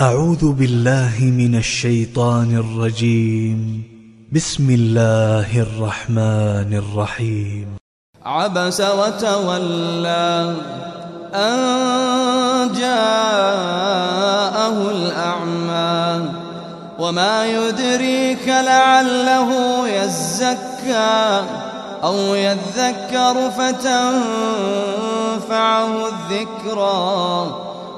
أعوذ بالله من الشيطان الرجيم. بسم الله الرحمن الرحيم. عبس وتولى أن جاءه الأعمى. وما يدريك لعله يزكى أو يذكر فتنفعه الذكرى.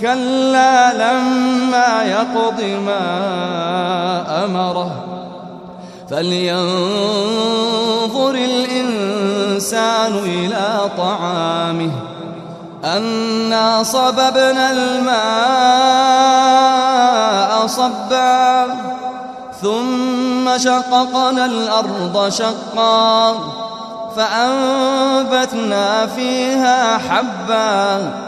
كلا لما يقض ما أمره. فلينظر الإنسان إلى طعامه. أنا صببنا الماء صبا ثم شققنا الأرض شقا. فأنبتنا فيها حبا.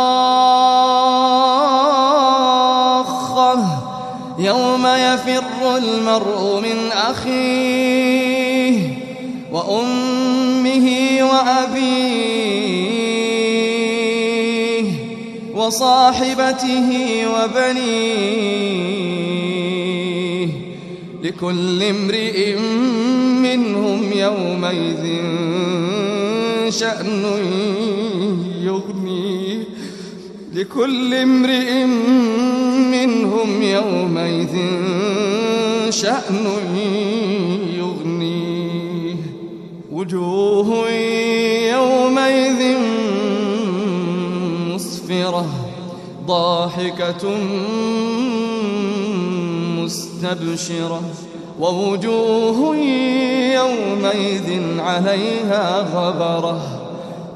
يوم يفر المرء من أخيه وأمه وأبيه وصاحبته وبنيه لكل امرئ منهم يومئذ شأن يغنيه لكل امرئ منهم يومئذ شأن يغنيه. وجوه يومئذ مسفرة ضاحكة مستبشرة. ووجوه يومئذ عليها غبرة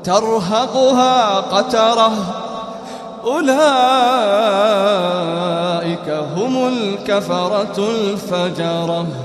ترهقها قترة. أولئك الكفرة الفجرة.